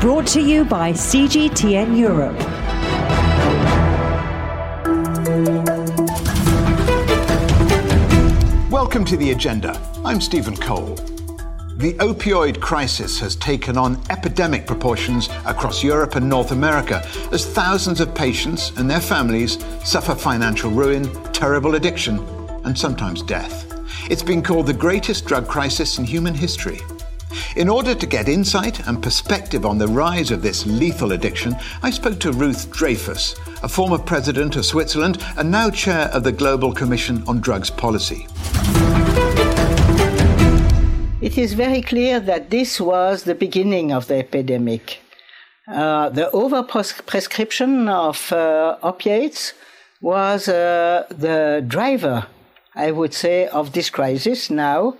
Brought to you by CGTN Europe. Welcome to the agenda. I'm Stephen Cole. The opioid crisis has taken on epidemic proportions across Europe and North America as thousands of patients and their families suffer financial ruin, terrible addiction, and sometimes death. It's been called the greatest drug crisis in human history. In order to get insight and perspective on the rise of this lethal addiction, I spoke to Ruth Dreifuss, a former president of Switzerland and now chair of the Global Commission on Drugs Policy. It is very clear that this was the beginning of the epidemic. Uh, the overprescription of uh, opiates was uh, the driver, I would say, of this crisis now.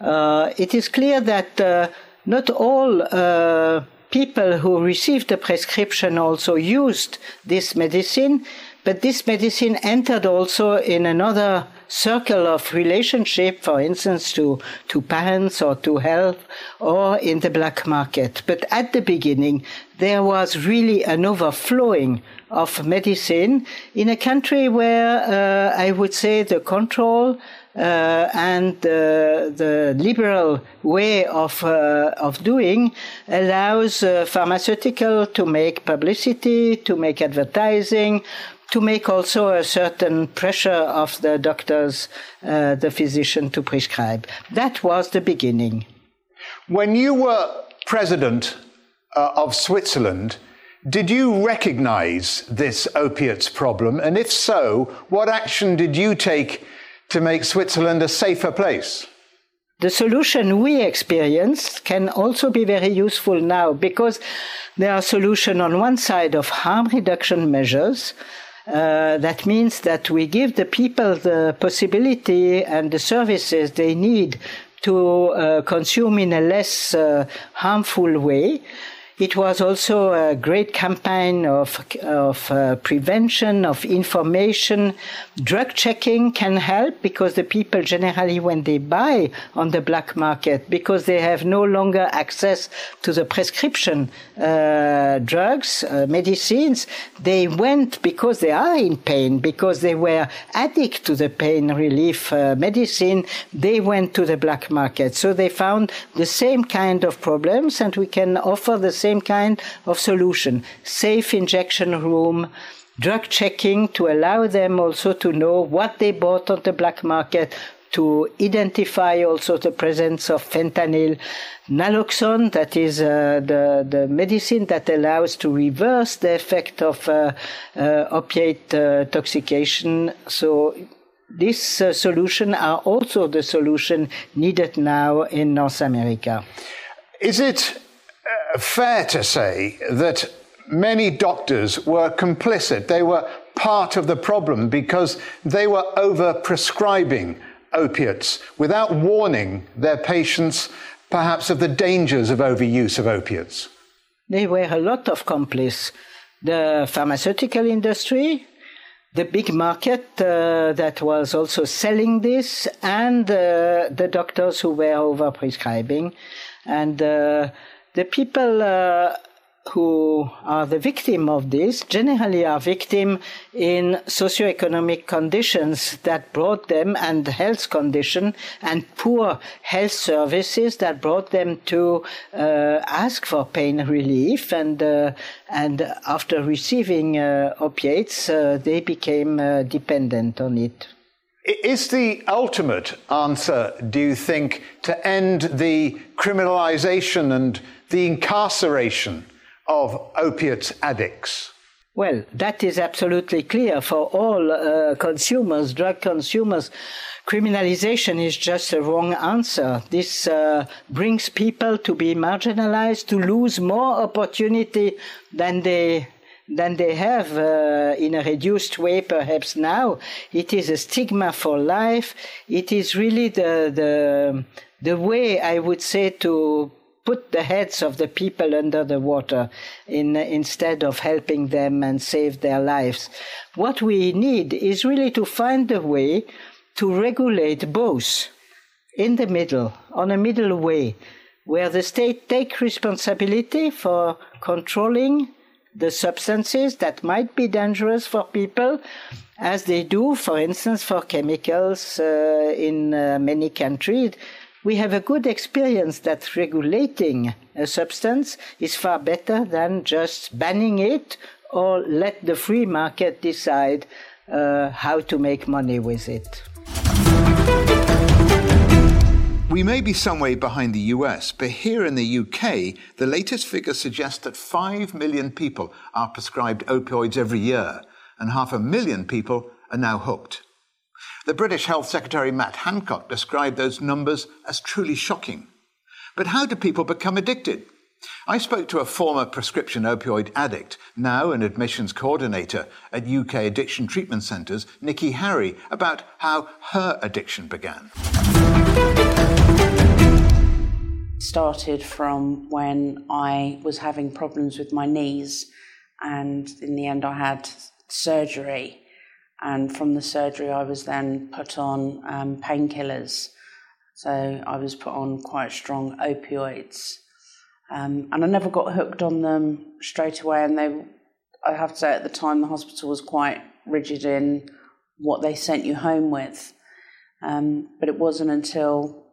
Uh, it is clear that uh, not all uh, people who received the prescription also used this medicine, but this medicine entered also in another circle of relationship, for instance, to, to parents or to health or in the black market. But at the beginning, there was really an overflowing of medicine in a country where uh, I would say the control uh, and uh, the liberal way of uh, of doing allows uh, pharmaceutical to make publicity, to make advertising, to make also a certain pressure of the doctors, uh, the physician to prescribe. That was the beginning. When you were president uh, of Switzerland, did you recognize this opiates problem? And if so, what action did you take to make Switzerland a safer place? The solution we experienced can also be very useful now because there are solutions on one side of harm reduction measures uh, that means that we give the people the possibility and the services they need to uh, consume in a less uh, harmful way. It was also a great campaign of, of uh, prevention, of information. Drug checking can help because the people generally, when they buy on the black market, because they have no longer access to the prescription uh, drugs, uh, medicines, they went because they are in pain, because they were addict to the pain relief uh, medicine, they went to the black market. So they found the same kind of problems and we can offer the same same kind of solution. Safe injection room, drug checking to allow them also to know what they bought on the black market, to identify also the presence of fentanyl, naloxone, that is uh, the, the medicine that allows to reverse the effect of uh, uh, opiate uh, toxication. So this uh, solution are also the solution needed now in North America. Is it fair to say that many doctors were complicit. They were part of the problem because they were over prescribing opiates without warning their patients perhaps of the dangers of overuse of opiates. There were a lot of complices. The pharmaceutical industry, the big market uh, that was also selling this, and uh, the doctors who were over prescribing. And uh, the people uh, who are the victim of this generally are victim in socioeconomic conditions that brought them and health condition and poor health services that brought them to uh, ask for pain relief. And uh, and after receiving uh, opiates uh, they became uh, dependent on it is the ultimate answer, do you think, to end the criminalization and the incarceration of opiate addicts? Well, that is absolutely clear for all uh, consumers, drug consumers. Criminalization is just a wrong answer. This uh, brings people to be marginalized, to lose more opportunity than they than they have uh, in a reduced way perhaps now. It is a stigma for life. It is really the the the way I would say to put the heads of the people under the water in, instead of helping them and save their lives. What we need is really to find a way to regulate both in the middle, on a middle way. where the state take responsibility for controlling the substances that might be dangerous for people, as they do, for instance, for chemicals uh, in uh, many countries. We have a good experience that regulating a substance is far better than just banning it or let the free market decide uh, how to make money with it. We may be some way behind the US, but here in the UK, the latest figures suggest that 5 million people are prescribed opioids every year, and half a million people are now hooked. The British Health Secretary Matt Hancock described those numbers as truly shocking. But how do people become addicted? I spoke to a former prescription opioid addict, now an admissions coordinator at UK addiction treatment centres, Nicki Hari, about how her addiction began. Started from when I was having problems with my knees, and in the end, I had surgery. And from the surgery, I was then put on um, painkillers. So I was put on quite strong opioids. Um, and I never got hooked on them straight away. And they, I have to say, at the time, the hospital was quite rigid in what they sent you home with. Um, but it wasn't until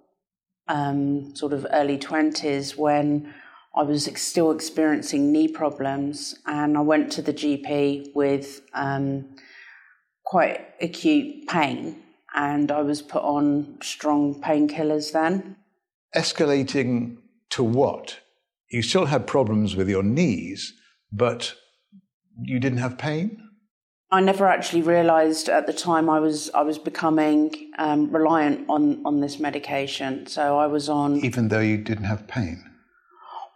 um, sort of early 20s when I was still experiencing knee problems. And I went to the GP with um, quite acute pain. And I was put on strong painkillers then. Escalating to what? you still had problems with your knees, but you didn't have pain? I never actually realised at the time I was I was becoming um, reliant on on this medication. So I was on even though you didn't have pain.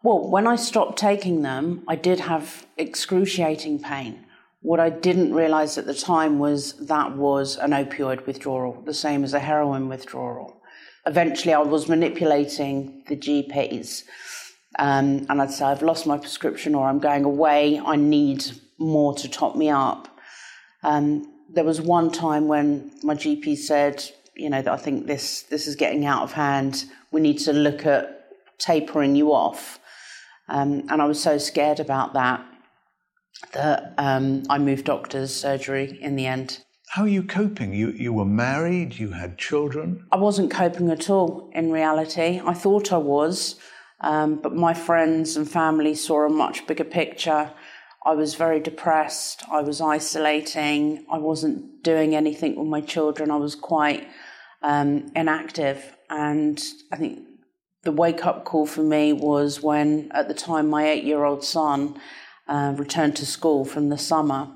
Well, when I stopped taking them, I did have excruciating pain. What I didn't realise at the time was that was an opioid withdrawal, the same as a heroin withdrawal. Eventually, I was manipulating the GPs um, and I'd say, I've lost my prescription or I'm going away, I need more to top me up. Um, there was one time when my GP said, you know, that I think this, this is getting out of hand. We need to look at tapering you off. Um, and I was so scared about that that um, I moved doctors, surgery in the end. How are you coping? You, you were married, you had children? I wasn't coping at all in reality. I thought I was. Um, but my friends and family saw a much bigger picture. I was very depressed. I was isolating. I wasn't doing anything with my children. I was quite um, inactive. And I think the wake up call for me was when, at the time, my eight year old son uh, returned to school from the summer.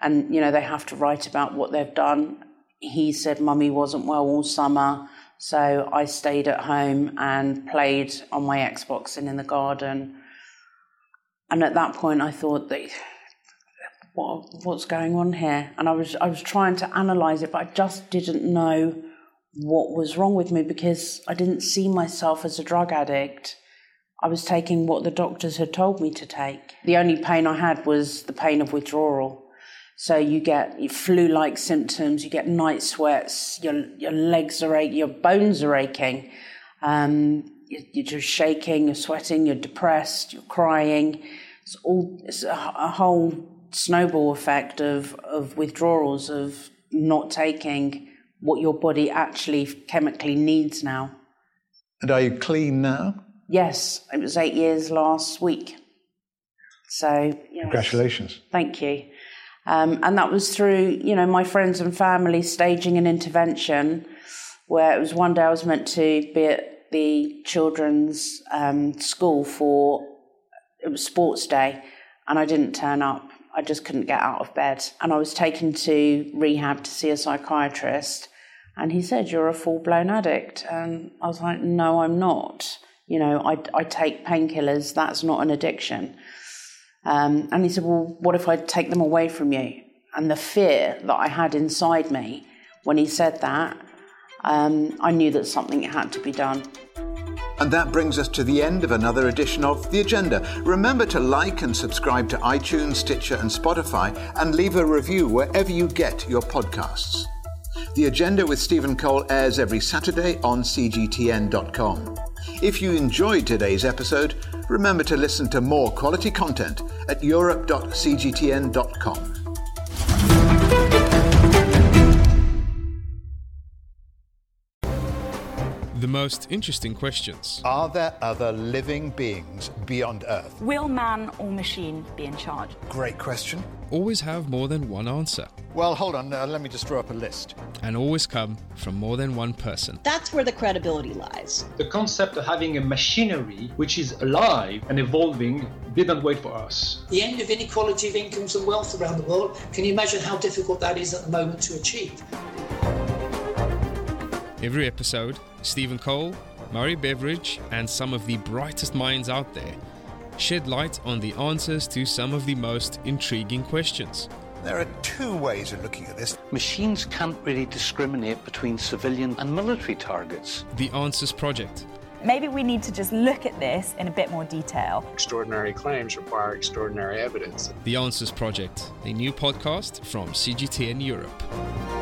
And, you know, they have to write about what they've done. He said, Mummy wasn't well all summer. So I stayed at home and played on my Xbox and in the garden. And at that point, I thought what, what's going on here? And I was I was trying to analyze it, but I just didn't know what was wrong with me because I didn't see myself as a drug addict. I was taking what the doctors had told me to take. The only pain I had was the pain of withdrawal. So you get flu-like symptoms, you get night sweats, your your legs are aching, your bones are aching, um, you're just shaking, you're sweating, you're depressed, you're crying. It's all it's a, a whole snowball effect of of withdrawals of not taking what your body actually chemically needs now. And are you clean now? Yes, it was eight years last week. So yes. congratulations. Thank you. Um, and that was through, you know, my friends and family staging an intervention where it was one day I was meant to be at the children's um, school for, it was sports day, and I didn't turn up. I just couldn't get out of bed. And I was taken to rehab to see a psychiatrist. And he said, You're a full blown addict. And I was like, No, I'm not. You know, I, I take painkillers. That's not an addiction. Um, and he said, Well, what if I take them away from you? And the fear that I had inside me when he said that, um, I knew that something had to be done. And that brings us to the end of another edition of The Agenda. Remember to like and subscribe to iTunes, Stitcher, and Spotify, and leave a review wherever you get your podcasts. The Agenda with Stephen Cole airs every Saturday on cgtn.com. If you enjoyed today's episode, remember to listen to more quality content at europe.cgtn.com. The most interesting questions. Are there other living beings beyond Earth? Will man or machine be in charge? Great question. Always have more than one answer. Well, hold on, uh, let me just draw up a list. And always come from more than one person. That's where the credibility lies. The concept of having a machinery which is alive and evolving didn't wait for us. The end of inequality of incomes and wealth around the world, can you imagine how difficult that is at the moment to achieve? Every episode, Stephen Cole, Murray Beveridge, and some of the brightest minds out there shed light on the answers to some of the most intriguing questions. There are two ways of looking at this. Machines can't really discriminate between civilian and military targets. The Answers Project. Maybe we need to just look at this in a bit more detail. Extraordinary claims require extraordinary evidence. The Answers Project, a new podcast from CGTN Europe.